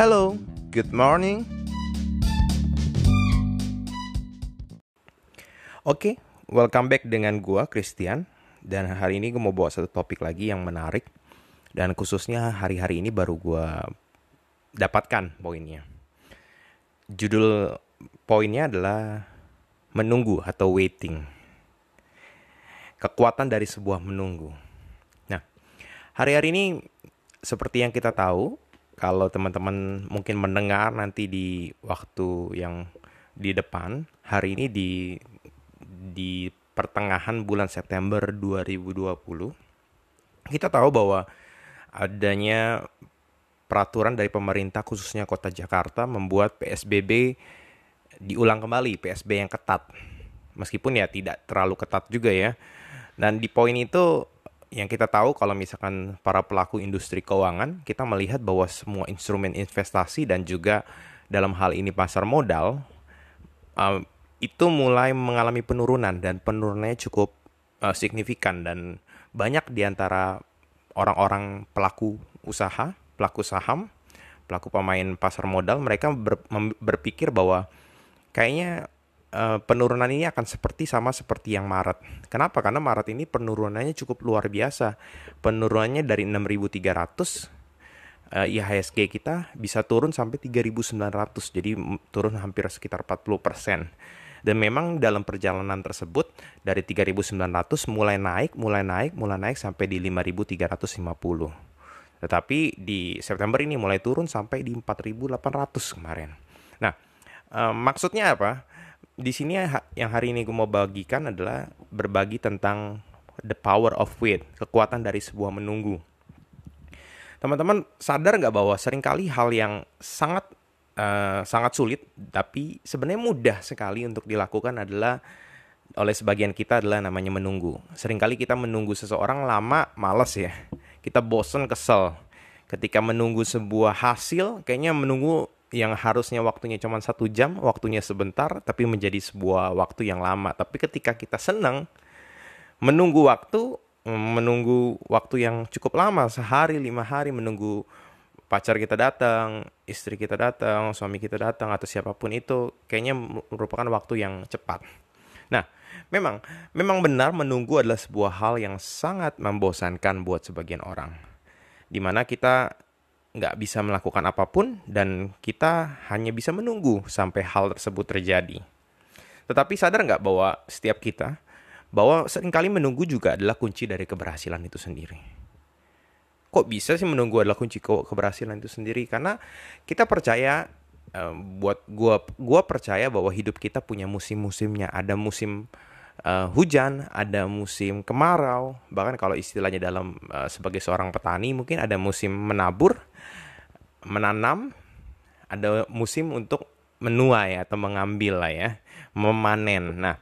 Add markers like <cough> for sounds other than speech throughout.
Hello, good morning. Oke, welcome back dengan gua Christian dan hari ini gue mau bawa satu topik lagi yang menarik dan khususnya hari-hari ini baru gua dapatkan poinnya. Judul poinnya adalah menunggu atau waiting. Kekuatan dari sebuah menunggu. Nah, hari-hari ini seperti yang kita tahu, kalau teman-teman mungkin mendengar nanti di waktu yang di depan, hari ini di di pertengahan bulan September 2020, kita tahu bahwa adanya peraturan dari pemerintah khususnya kota Jakarta membuat PSBB diulang kembali, PSB yang ketat. Meskipun ya tidak terlalu ketat juga ya. Dan di poin itu yang kita tahu kalau misalkan para pelaku industri keuangan kita melihat bahwa semua instrumen investasi dan juga dalam hal ini pasar modal uh, itu mulai mengalami penurunan dan penurunannya cukup uh, signifikan. Dan banyak di antara orang-orang pelaku usaha, pelaku saham, pelaku pemain pasar modal mereka ber, berpikir bahwa kayaknya uh, penurunan ini akan seperti sama seperti yang Maret. Kenapa? Karena Maret ini penurunannya cukup luar biasa. Penurunannya dari 6.300 uh, IHSG kita bisa turun sampai 3.900. Jadi turun hampir sekitar 40%. Dan memang dalam perjalanan tersebut dari 3.900 mulai naik, mulai naik, mulai naik sampai di 5.350. Tetapi di September ini mulai turun sampai di 4.800 kemarin. Nah, uh, maksudnya apa? Di sini yang hari ini gue mau bagikan adalah berbagi tentang the power of wait, kekuatan dari sebuah menunggu. Teman-teman sadar nggak bahwa sering kali hal yang sangat uh, sangat sulit, tapi sebenarnya mudah sekali untuk dilakukan adalah oleh sebagian kita adalah namanya menunggu. Seringkali kita menunggu seseorang lama, males ya. Kita bosen, kesel. Ketika menunggu sebuah hasil, kayaknya menunggu yang harusnya waktunya cuma satu jam, waktunya sebentar, tapi menjadi sebuah waktu yang lama. Tapi ketika kita senang menunggu waktu, menunggu waktu yang cukup lama, sehari, lima hari, menunggu pacar kita datang, istri kita datang, suami kita datang, atau siapa pun itu, kayaknya merupakan waktu yang cepat. Nah, memang, memang benar menunggu adalah sebuah hal yang sangat membosankan buat sebagian orang. Di mana kita nggak bisa melakukan apa pun dan kita hanya bisa menunggu sampai hal tersebut terjadi. Tetapi sadar nggak bahwa setiap kita, bahwa sering kali menunggu juga adalah kunci dari keberhasilan itu sendiri. Kok bisa sih menunggu adalah kunci keberhasilan itu sendiri? Karena kita percaya, buat gua gua percaya bahwa hidup kita punya musim-musimnya. Ada musim uh, hujan, ada musim kemarau, bahkan kalau istilahnya dalam uh, sebagai seorang petani mungkin ada musim menabur, menanam, ada musim untuk menuai atau mengambil lah ya, memanen. Nah,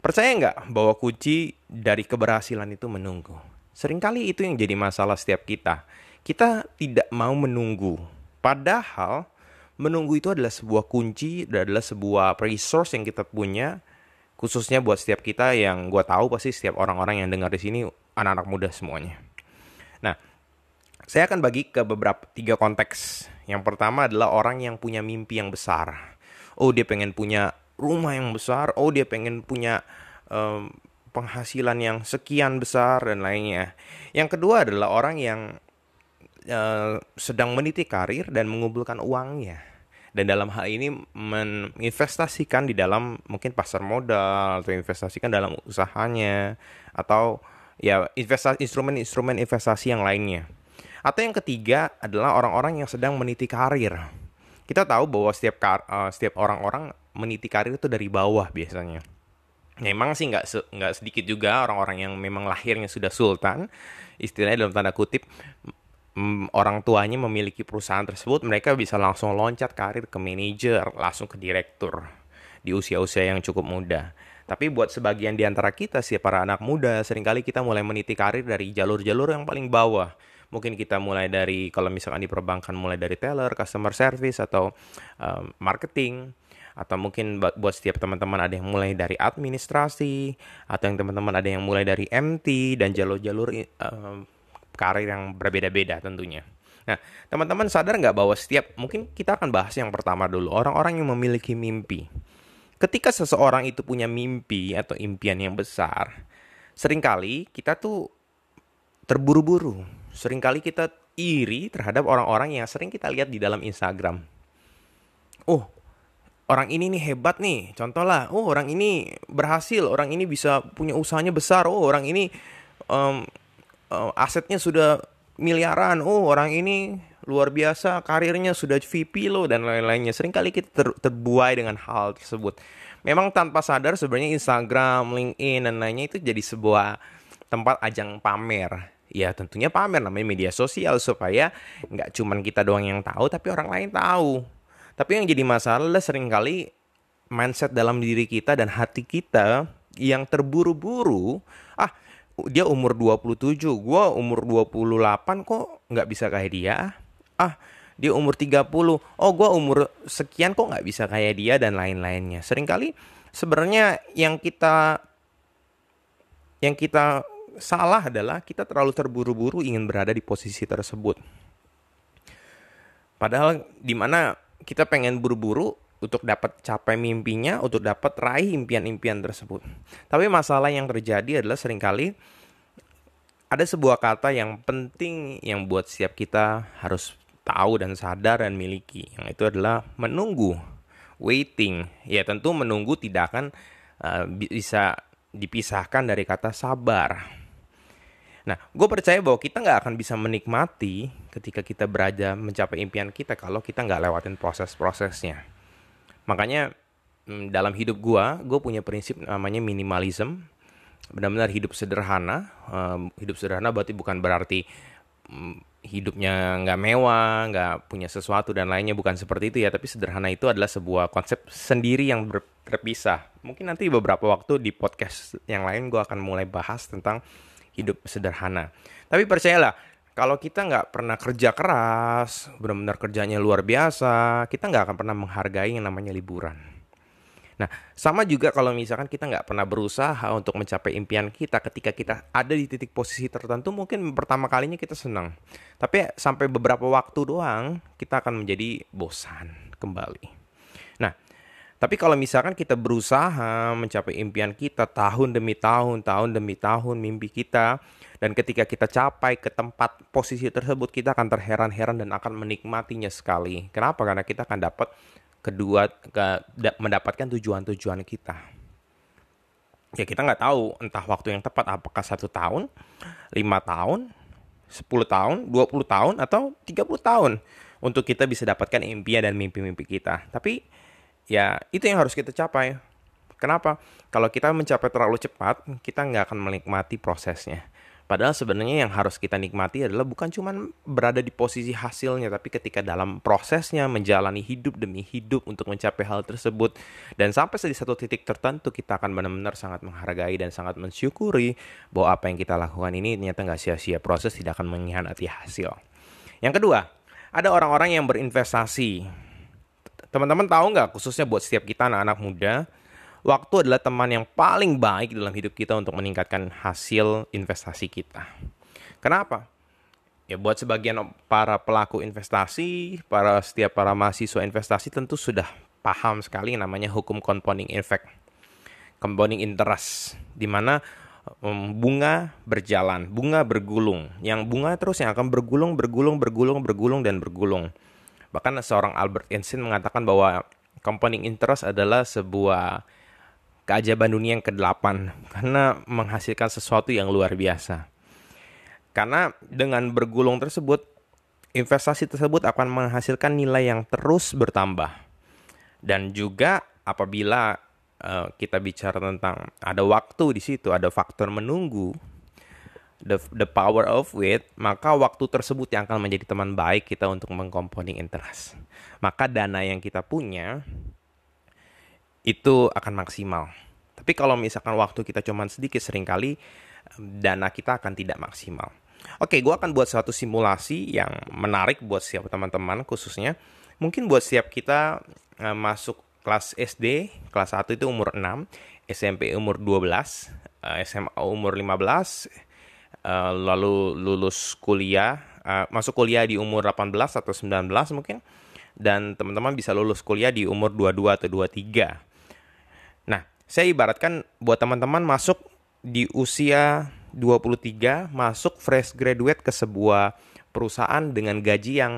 percaya nggak bahwa kunci dari keberhasilan itu menunggu? Seringkali itu yang jadi masalah setiap kita. Kita tidak mau menunggu. Padahal menunggu itu adalah sebuah kunci, adalah sebuah resource yang kita punya khususnya buat setiap kita yang gue tahu pasti setiap orang-orang yang dengar di sini anak-anak muda semuanya. Nah, saya akan bagi ke beberapa tiga konteks. Yang pertama adalah orang yang punya mimpi yang besar. Oh, dia pengen punya rumah yang besar. Oh, dia pengen punya um, penghasilan yang sekian besar dan lainnya. Yang kedua adalah orang yang uh, sedang meniti karir dan mengumpulkan uangnya. Dan dalam hal ini menginvestasikan di dalam mungkin pasar modal atau investasikan dalam usahanya atau ya investasi instrumen-instrumen investasi yang lainnya. Atau yang ketiga adalah orang-orang yang sedang meniti karir. Kita tahu bahwa setiap kar, uh, setiap orang-orang meniti karir itu dari bawah biasanya. Memang sih nggak nggak sedikit juga orang-orang yang memang lahirnya sudah sultan, istilahnya dalam tanda kutip orang tuanya memiliki perusahaan tersebut, mereka bisa langsung loncat karir ke manajer, langsung ke direktur di usia-usia yang cukup muda. Tapi buat sebagian di antara kita sih para anak muda, sering kali kita mulai meniti karir dari jalur-jalur yang paling bawah mungkin kita mulai dari kalau misalkan di perbankan mulai dari teller, customer service atau um, marketing atau mungkin buat setiap teman-teman ada yang mulai dari administrasi atau yang teman-teman ada yang mulai dari MT dan jalur-jalur karir yang berbeda-beda tentunya. Nah, teman-teman sadar nggak bahwa setiap mungkin kita akan bahas yang pertama dulu orang-orang yang memiliki mimpi. Ketika seseorang itu punya mimpi atau impian yang besar, sering kali kita tuh terburu-buru. Seringkali kita iri terhadap orang-orang yang sering kita lihat di dalam Instagram. Oh, orang ini nih hebat nih. Contoh lah, oh orang ini berhasil, orang ini bisa punya usahanya besar, oh orang ini um, uh, asetnya sudah miliaran. Oh, orang ini luar biasa, karirnya sudah VP loh dan lain-lainnya. Seringkali kita ter terbuai dengan hal tersebut. Memang tanpa sadar sebenarnya Instagram, LinkedIn dan lainnya itu jadi sebuah tempat ajang pamer. Ya tentunya pamer namanya media sosial supaya nggak cuman kita doang yang tahu tapi orang lain tahu. Tapi yang jadi masalah adalah sering kali mindset dalam diri kita dan hati kita yang terburu-buru, dia umur 27, gua umur 28 kok nggak bisa kayak dia? Ah, dia umur 30, oh gua umur sekian kok nggak bisa kayak dia dan lain-lainnya. Seringkali sebenarnya yang kita yang kita salah adalah kita terlalu terburu-buru ingin berada di posisi tersebut. Padahal di mana kita pengen buru-buru untuk dapat capai mimpinya, untuk dapat raih impian-impian tersebut. Tapi masalah yang terjadi adalah sering kali ada sebuah kata yang penting yang buat setiap kita harus tahu dan sadar dan miliki. Yang itu adalah menunggu, waiting. Ya tentu menunggu tidak akan uh, bisa dipisahkan dari kata sabar. Nah, gue percaya bahwa kita nggak akan bisa menikmati ketika kita berada mencapai impian kita kalau kita nggak lewatin proses-prosesnya. Makanya mm, dalam hidup gua, gue punya prinsip namanya minimalism. Benar-benar hidup sederhana. hidup sederhana berarti bukan berarti mm, hidupnya nggak mewah, nggak punya sesuatu dan lainnya bukan seperti itu ya. Tapi sederhana itu adalah sebuah konsep sendiri yang terpisah. Mungkin nanti beberapa waktu di podcast yang lain gue akan mulai bahas tentang hidup sederhana. Tapi percayalah, kalau kita nggak pernah kerja keras, benar-benar kerjanya luar biasa, kita nggak akan pernah menghargai yang namanya liburan. Nah, sama juga kalau misalkan kita nggak pernah berusaha untuk mencapai impian kita ketika kita ada di titik posisi tertentu, mungkin pertama kalinya kita senang. Tapi sampai beberapa waktu doang, kita akan menjadi bosan kembali. Tapi kalau misalkan kita berusaha mencapai impian kita tahun demi tahun, tahun demi tahun, mimpi kita, dan ketika kita capai ke tempat posisi tersebut, kita akan terheran-heran dan akan menikmatinya sekali. Kenapa? Karena kita akan dapat kedua ke, da, mendapatkan tujuan-tujuan kita. Ya kita nggak tahu entah waktu yang tepat apakah satu tahun, lima tahun, 10 tahun, 20 tahun, atau 30 tahun untuk kita bisa dapatkan impian dan mimpi-mimpi kita. Tapi ya itu yang harus kita capai. Kenapa? Kalau kita mencapai terlalu cepat, kita nggak akan menikmati prosesnya. Padahal sebenarnya yang harus kita nikmati adalah bukan cuma berada di posisi hasilnya, tapi ketika dalam prosesnya menjalani hidup demi hidup untuk mencapai hal tersebut. Dan sampai di satu titik tertentu kita akan benar-benar sangat menghargai dan sangat mensyukuri bahwa apa yang kita lakukan ini ternyata nggak sia-sia. Proses tidak akan mengkhianati hasil. Yang kedua, ada orang-orang yang berinvestasi. Teman-teman tahu nggak khususnya buat setiap kita anak-anak muda, Waktu adalah teman yang paling baik dalam hidup kita untuk meningkatkan hasil investasi kita. Kenapa? Ya buat sebagian para pelaku investasi, para setiap para mahasiswa investasi tentu sudah paham sekali namanya hukum compounding effect. Compounding interest di mana bunga berjalan, bunga bergulung. Yang bunga terus yang akan bergulung, bergulung, bergulung, bergulung dan bergulung. Bahkan seorang Albert Einstein mengatakan bahwa compounding interest adalah sebuah keajaiban dunia yang ke-8 karena menghasilkan sesuatu yang luar biasa. Karena dengan bergulung tersebut, investasi tersebut akan menghasilkan nilai yang terus bertambah. Dan juga apabila uh, kita bicara tentang ada waktu di situ, ada faktor menunggu, the, the power of wait, maka waktu tersebut yang akan menjadi teman baik kita untuk mengcompounding interest. Maka dana yang kita punya itu akan maksimal. Tapi kalau misalkan waktu kita cuma sedikit, sering kali dana kita akan tidak maksimal. Oke, gue akan buat suatu simulasi yang menarik buat siapa teman-teman khususnya. Mungkin buat siap kita uh, masuk kelas SD, kelas 1 itu umur 6, SMP umur 12, uh, SMA umur 15, uh, lalu lulus kuliah uh, masuk kuliah di umur 18 atau 19 mungkin dan teman-teman bisa lulus kuliah di umur 22 atau 23. Nah, saya ibaratkan buat teman-teman masuk di usia 23 masuk fresh graduate ke sebuah perusahaan dengan gaji yang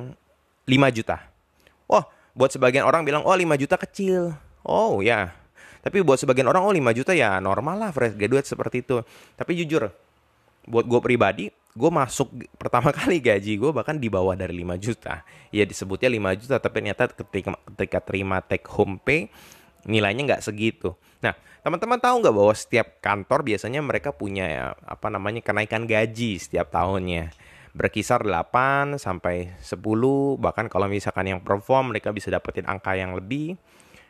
5 juta. Oh, buat sebagian orang bilang, oh 5 juta kecil. Oh ya, tapi buat sebagian orang, oh 5 juta ya normal lah fresh graduate seperti itu. Tapi jujur, buat gue pribadi, gue masuk pertama <laughs> kali gaji gue bahkan di bawah dari 5 juta. Ya disebutnya 5 juta, tapi ternyata ketika, ketika terima take home pay, nilainya nggak segitu. Nah, teman-teman tahu nggak bahwa setiap kantor biasanya mereka punya ya, apa namanya kenaikan gaji setiap tahunnya berkisar 8 sampai 10 bahkan kalau misalkan yang perform mereka bisa dapetin angka yang lebih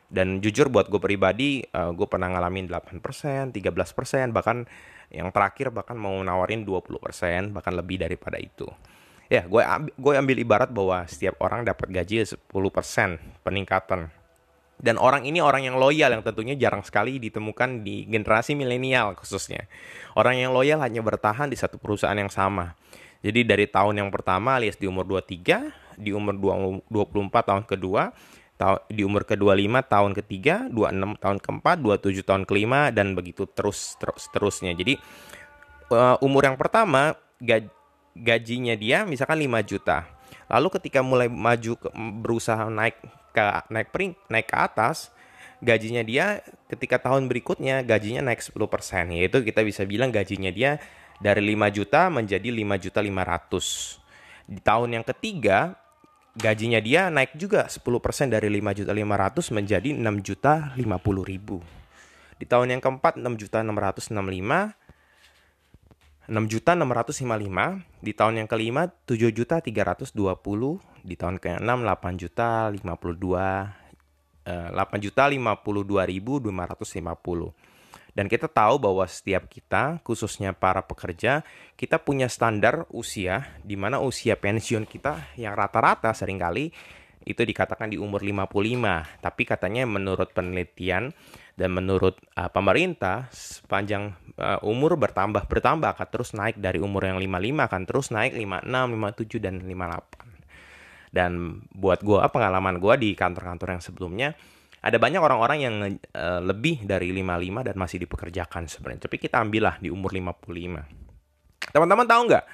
dan jujur buat gue pribadi uh, gue pernah ngalamin 8%, 13% bahkan yang terakhir bahkan mau nawarin 20% bahkan lebih daripada itu. Ya, gue gue ambil ibarat bahwa setiap orang dapat gaji 10% peningkatan. Dan orang ini orang yang loyal yang tentunya jarang sekali ditemukan di generasi milenial khususnya. Orang yang loyal hanya bertahan di satu perusahaan yang sama. Jadi dari tahun yang pertama alias di umur 23, di umur 24 tahun kedua, di umur ke-25 tahun ketiga, 26 tahun keempat, 27 tahun kelima dan begitu terus terus terusnya. Jadi uh, umur yang pertama gaj gajinya dia misalkan 5 juta. Lalu ketika mulai maju berusaha naik ke naik pering, naik ke atas, gajinya dia ketika tahun berikutnya gajinya naik 10%. Yaitu kita bisa bilang gajinya dia dari 5 juta menjadi 5 juta 500. Di tahun yang ketiga gajinya dia naik juga 10% dari 5.500 menjadi 6.050.000. Di tahun yang keempat 6.665 6.655, di tahun yang kelima 7.320, di tahun ke-6 8.052 8.052.250 dan kita tahu bahwa setiap kita, khususnya para pekerja, kita punya standar usia, di mana usia pensiun kita yang rata-rata sering kali itu dikatakan di umur 55. Tapi katanya menurut penelitian dan menurut uh, pemerintah, sepanjang uh, umur bertambah bertambah akan terus naik dari umur yang 55 akan terus naik 56, 57 dan 58. Dan buat gue pengalaman gue di kantor-kantor yang sebelumnya ada banyak orang-orang yang uh, lebih dari 55 dan masih dipekerjakan sebenarnya. Tapi kita ambillah di umur 55. Teman-teman tahu nggak?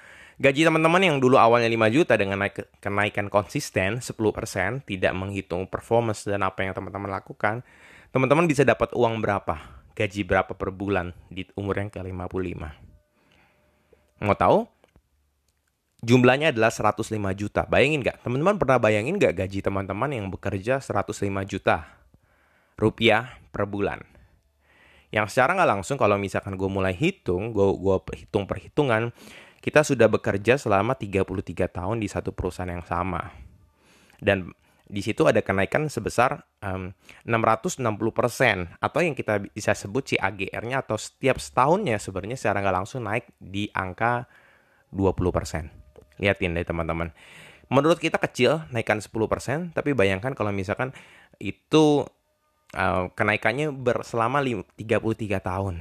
Gaji teman-teman yang dulu awalnya 5 juta dengan naik, kenaikan konsisten 10%, tidak menghitung performance dan apa yang teman-teman lakukan, teman-teman bisa dapat uang berapa? Gaji berapa per bulan di umur yang ke-55? Mau tahu? Jumlahnya adalah 105 juta. Bayangin nggak? Teman-teman pernah bayangin nggak gaji teman-teman yang bekerja 105 juta? Rupiah per bulan. Yang secara nggak langsung kalau misalkan gue mulai hitung, gue, gue hitung perhitungan, kita sudah bekerja selama 33 tahun di satu perusahaan yang sama. Dan di situ ada kenaikan sebesar um, 660% atau yang kita bisa sebut CAGR-nya atau setiap setahunnya sebenarnya secara nggak langsung naik di angka 20%. Lihatin deh teman-teman. Menurut kita kecil, naikkan 10%, tapi bayangkan kalau misalkan itu uh, kenaikannya berselama 33 tahun.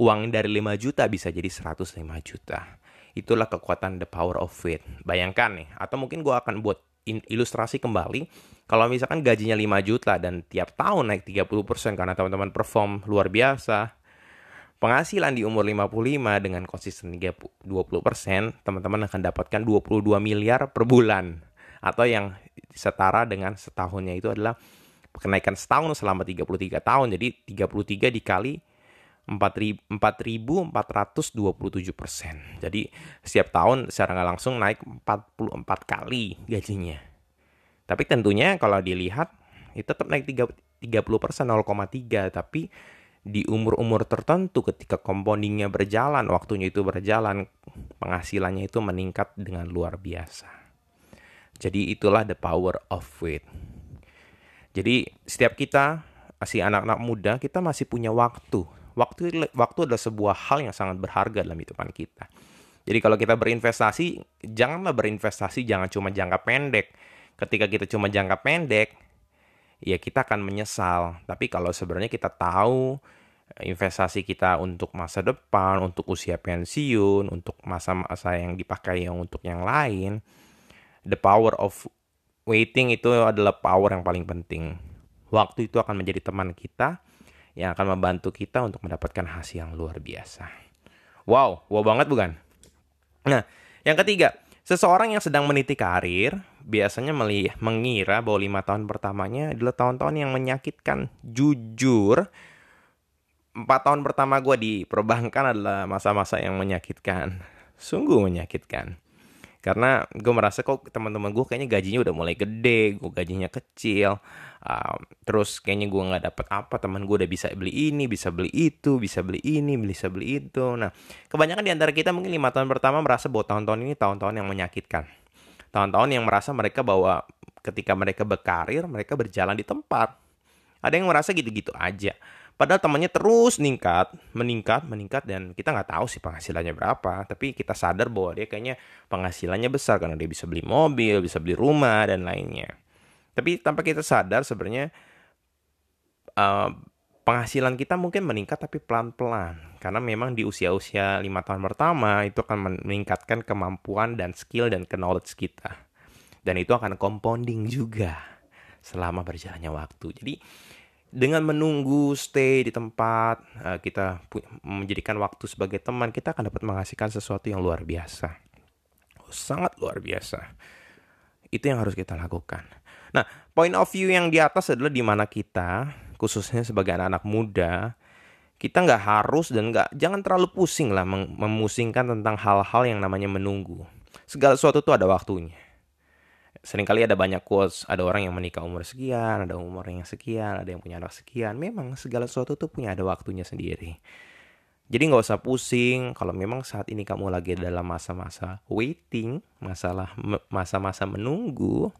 Uang dari 5 juta bisa jadi 105 juta. Itulah kekuatan the power of faith. Bayangkan nih, atau mungkin gue akan buat ilustrasi kembali. Kalau misalkan gajinya 5 juta dan tiap tahun naik 30% karena teman-teman perform luar biasa. Penghasilan di umur 55 dengan konsisten 20%, teman-teman akan dapatkan 22 miliar per bulan. Atau yang setara dengan setahunnya itu adalah kenaikan setahun selama 33 tahun. Jadi 33 dikali 4.427 persen. Jadi setiap tahun secara nggak langsung naik 44 kali gajinya. Tapi tentunya kalau dilihat itu tetap naik 30 persen 0,3 tapi di umur-umur tertentu ketika compoundingnya berjalan, waktunya itu berjalan, penghasilannya itu meningkat dengan luar biasa. Jadi itulah the power of faith. Jadi setiap kita masih anak-anak muda, kita masih punya waktu. Waktu waktu adalah sebuah hal yang sangat berharga dalam hidupan kita. Jadi kalau kita berinvestasi, janganlah berinvestasi jangan cuma jangka pendek. Ketika kita cuma jangka pendek, ya kita akan menyesal. Tapi kalau sebenarnya kita tahu investasi kita untuk masa depan, untuk usia pensiun, untuk masa-masa yang dipakai yang untuk yang lain, the power of waiting itu adalah power yang paling penting. Waktu itu akan menjadi teman kita yang akan membantu kita untuk mendapatkan hasil yang luar biasa. Wow, wow banget bukan? Nah, yang ketiga, seseorang yang sedang meniti karir biasanya mengira bahwa lima tahun pertamanya adalah tahun-tahun yang menyakitkan. Jujur, empat tahun pertama gue di perbankan adalah masa-masa yang menyakitkan. Sungguh menyakitkan karena gue merasa kok teman-teman gue kayaknya gajinya udah mulai gede gue gajinya kecil. Um, terus kayaknya gue nggak dapet apa teman gue udah bisa beli ini bisa beli itu bisa beli ini bisa beli itu. Nah kebanyakan di antara kita mungkin lima tahun pertama merasa bahwa tahun-tahun ini tahun-tahun yang menyakitkan. Tahun-tahun yang merasa mereka bahwa ketika mereka berkarir mereka berjalan di tempat. Ada yang merasa gitu-gitu aja Padahal temannya terus meningkat, meningkat, meningkat dan kita nggak tahu sih penghasilannya berapa. Tapi kita sadar bahwa dia kayaknya penghasilannya besar karena dia bisa beli mobil, bisa beli rumah dan lainnya. Tapi tanpa kita sadar sebenarnya uh, penghasilan kita mungkin meningkat tapi pelan-pelan. Karena memang di usia-usia lima tahun pertama itu akan meningkatkan kemampuan dan skill dan knowledge kita. Dan itu akan compounding juga selama berjalannya waktu. Jadi dengan menunggu stay di tempat uh, kita menjadikan waktu sebagai teman kita akan dapat menghasilkan sesuatu yang luar biasa. Sangat luar biasa. Itu yang harus kita lakukan. Nah point of view yang di atas adalah di mana kita khususnya sebagai anak-anak muda kita nggak harus dan nggak jangan terlalu pusing lah memusingkan tentang hal-hal yang namanya menunggu. Segala sesuatu itu ada waktunya sering kali ada banyak quotes, ada orang yang menikah umur sekian, ada umur yang sekian, ada yang punya anak sekian. Memang segala sesuatu tuh punya ada waktunya sendiri. Jadi nggak usah pusing kalau memang saat ini kamu lagi dalam masa-masa waiting, masalah masa-masa menunggu.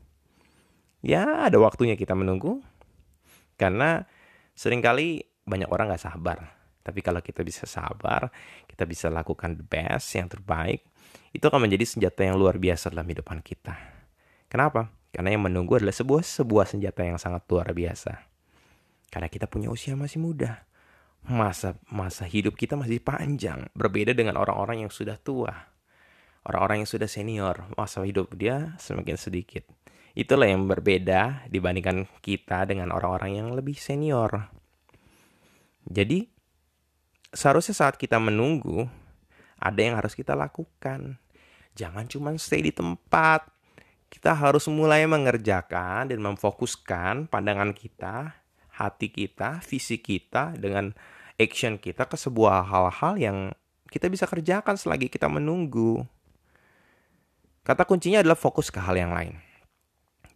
Ya ada waktunya kita menunggu. Karena sering kali banyak orang nggak sabar. Tapi kalau kita bisa sabar, kita bisa lakukan the best, yang terbaik, itu akan menjadi senjata yang luar biasa dalam hidupan kita. Kenapa? Karena yang menunggu adalah sebuah sebuah senjata yang sangat luar biasa. Karena kita punya usia masih muda. Masa masa hidup kita masih panjang, berbeda dengan orang-orang yang sudah tua. Orang-orang yang sudah senior, masa hidup dia semakin sedikit. Itulah yang berbeda dibandingkan kita dengan orang-orang yang lebih senior. Jadi, seharusnya saat kita menunggu, ada yang harus kita lakukan. Jangan cuma stay di tempat, kita harus mulai mengerjakan dan memfokuskan pandangan kita, hati kita, visi kita dengan action kita ke sebuah hal-hal yang kita bisa kerjakan selagi kita menunggu. Kata kuncinya adalah fokus ke hal yang lain.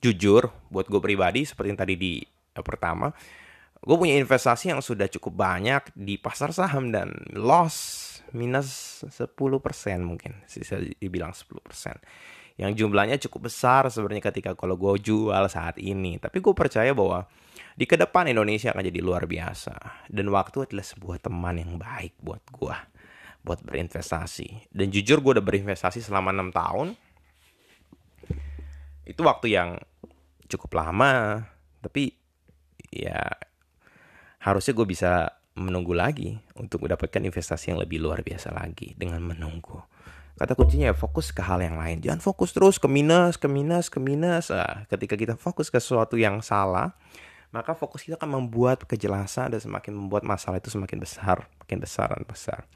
Jujur, buat gue pribadi, seperti yang tadi di eh, pertama, gue punya investasi yang sudah cukup banyak di pasar saham dan loss minus 10% mungkin, bisa dibilang 10% yang jumlahnya cukup besar sebenarnya ketika kalau gue jual saat ini. Tapi gue percaya bahwa di ke depan Indonesia akan jadi luar biasa. Dan waktu adalah sebuah teman yang baik buat gue. Buat berinvestasi. Dan jujur gue udah berinvestasi selama 6 tahun. Itu waktu yang cukup lama. Tapi ya harusnya gue bisa menunggu lagi untuk mendapatkan investasi yang lebih luar biasa lagi dengan menunggu. Kata kuncinya ya fokus ke hal yang lain. Jangan fokus terus ke minus, ke minus, ke minus. Nah, ketika kita fokus ke sesuatu yang salah, maka fokus kita akan membuat kejelasan dan semakin membuat masalah itu semakin besar, makin besar dan besar.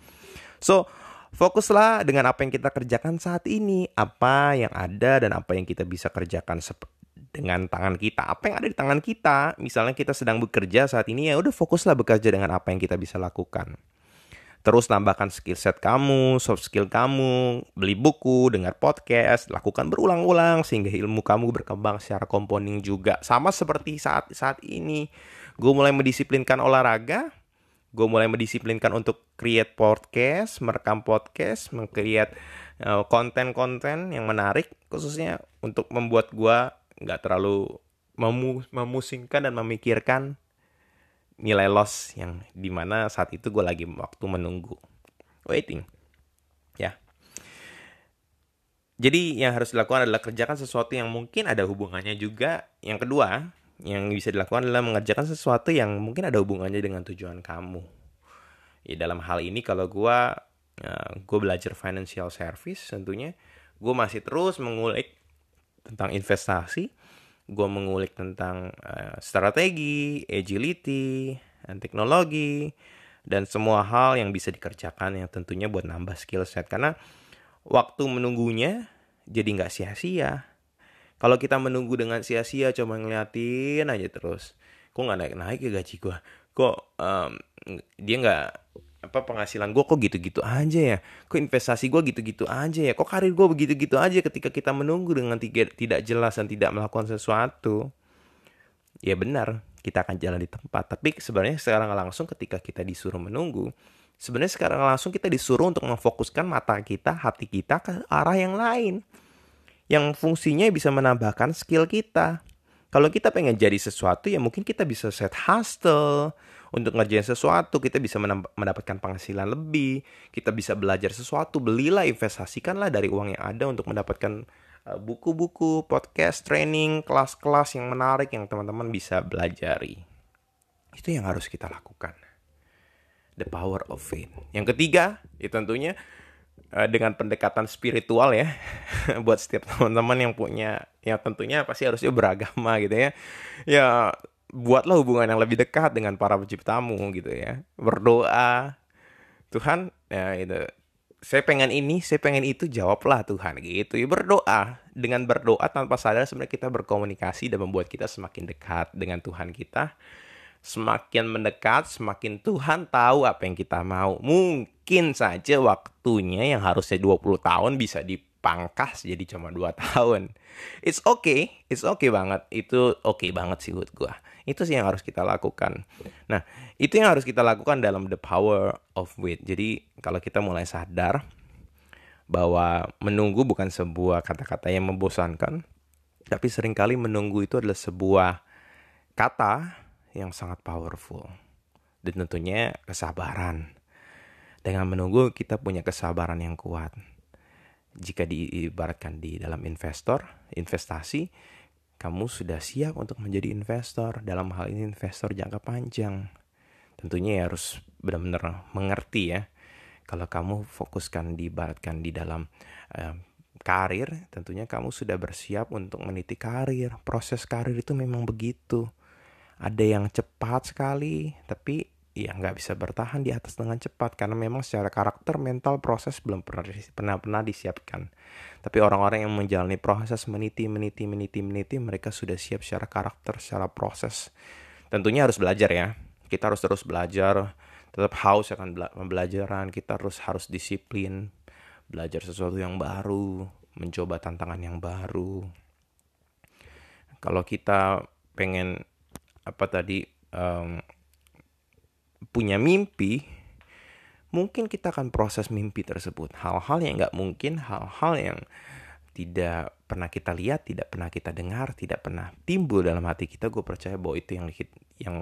So, fokuslah dengan apa yang kita kerjakan saat ini, apa yang ada dan apa yang kita bisa kerjakan dengan tangan kita. Apa yang ada di tangan kita, misalnya kita sedang bekerja saat ini ya udah fokuslah bekerja dengan apa yang kita bisa lakukan. Terus tambahkan skill set kamu, soft skill kamu, beli buku, dengar podcast, lakukan berulang-ulang sehingga ilmu kamu berkembang secara compounding juga. Sama seperti saat saat ini, gue mulai mendisiplinkan olahraga, gue mulai mendisiplinkan untuk create podcast, merekam podcast, mengcreate uh, konten-konten yang menarik, khususnya untuk membuat gue nggak terlalu memu memusingkan dan memikirkan nilai loss yang di mana saat itu gue lagi waktu menunggu. Waiting. Ya. Jadi yang harus dilakukan adalah kerjakan sesuatu yang mungkin ada hubungannya juga. Yang kedua yang bisa dilakukan adalah mengerjakan sesuatu yang mungkin ada hubungannya dengan tujuan kamu. Ya dalam hal ini kalau gue uh, gue belajar financial service tentunya gue masih terus mengulik tentang investasi, gue mengulik tentang uh, strategi, agility, dan teknologi, dan semua hal yang bisa dikerjakan yang tentunya buat nambah skill set. Karena waktu menunggunya jadi nggak sia-sia. Kalau kita menunggu dengan sia-sia cuma ngeliatin aja terus, kok nggak naik-naik ya gaji gue, kok um, dia nggak apa penghasilan gue kok gitu-gitu aja ya? Kok investasi gue gitu-gitu aja ya? Kok karir gue begitu-gitu aja ketika kita menunggu dengan tiga, tidak jelas dan tidak melakukan sesuatu? Ya benar kita akan jalan di tempat. Tapi sebenarnya sekarang langsung ketika kita disuruh menunggu sebenarnya sekarang langsung kita disuruh untuk memfokuskan mata kita hati kita ke arah yang lain. Yang fungsinya bisa menambahkan skill kita. Kalau kita pengen jadi sesuatu ya mungkin kita bisa set hustle untuk ngerjain sesuatu kita bisa mendapatkan penghasilan lebih. Kita bisa belajar sesuatu belilah investasikanlah dari uang yang ada untuk mendapatkan eh, buku-buku podcast training kelas-kelas yang menarik yang teman-teman bisa belajari. Itu yang harus kita lakukan. The power of faith. Yang ketiga itu tentunya eh, dengan pendekatan spiritual ya <laughs> buat setiap teman-teman yang punya ya tentunya pasti harusnya beragama gitu ya. Ya buatlah hubungan yang lebih dekat dengan para penciptamu gitu ya berdoa Tuhan ya itu saya pengen ini, saya pengen itu, jawablah Tuhan gitu. Ya berdoa. Dengan berdoa tanpa sadar sebenarnya kita berkomunikasi dan membuat kita semakin dekat dengan Tuhan kita. Semakin mendekat, semakin Tuhan tahu apa yang kita mau. Mungkin saja waktunya yang harusnya 20 tahun bisa dipangkas jadi cuma 2 <laughs> tahun. It's okay, it's okay banget. Itu okay banget sih buat gue. Itu sih yang harus kita lakukan. Nah, itu yang harus kita lakukan dalam the power of wait. Jadi, kalau kita mulai sadar bahwa menunggu bukan sebuah kata-kata yang membosankan, tapi sering kali menunggu itu adalah sebuah kata yang sangat powerful. Dan tentunya kesabaran. Dengan menunggu kita punya kesabaran yang kuat. Jika diibaratkan di dalam investor, investasi, kamu sudah siap untuk menjadi investor. Dalam hal ini investor jangka panjang. Tentunya ya harus benar-benar mengerti ya. Kalau kamu fokuskan dibaratkan di dalam uh, karir tentunya kamu sudah bersiap untuk meniti karir. Proses karir itu memang begitu. Ada yang cepat sekali tapi ya nggak bisa bertahan di atas dengan cepat karena memang secara karakter mental proses belum pernah pernah pernah disiapkan. Tapi orang-orang yang menjalani proses meniti meniti meniti meniti mereka sudah siap secara karakter secara proses. Tentunya harus belajar ya. Kita harus terus belajar tetap haus akan pembelajaran. Kita harus harus disiplin belajar sesuatu yang baru mencoba tantangan yang baru. Kalau kita pengen apa tadi um, punya mimpi, mungkin kita akan proses mimpi tersebut. Hal-hal yang nggak mungkin, hal-hal yang tidak pernah kita lihat, tidak pernah kita dengar, tidak pernah timbul dalam hati kita, gue percaya bahwa itu yang yang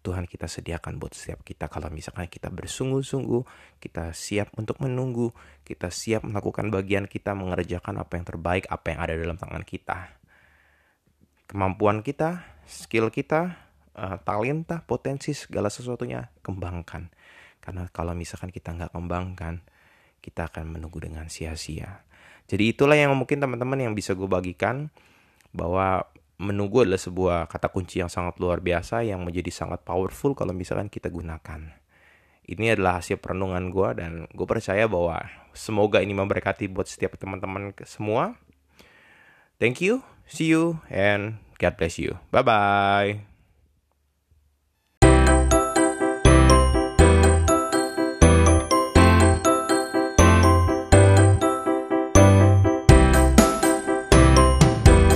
Tuhan kita sediakan buat setiap kita. Kalau misalkan kita bersungguh-sungguh, kita siap untuk menunggu, kita siap melakukan bagian kita, mengerjakan apa yang terbaik, apa yang ada dalam tangan kita. Kemampuan kita, skill kita, uh, talenta, potensi segala sesuatunya kembangkan. Karena kalau misalkan kita nggak kembangkan, kita akan menunggu dengan sia-sia. Jadi itulah yang mungkin teman-teman yang bisa gue bagikan bahwa menunggu adalah sebuah kata kunci yang sangat luar biasa yang menjadi sangat powerful kalau misalkan kita gunakan. Ini adalah hasil perenungan gue dan gue percaya bahwa semoga ini memberkati buat setiap teman-teman semua. Thank you, see you, and God bless you. Bye-bye.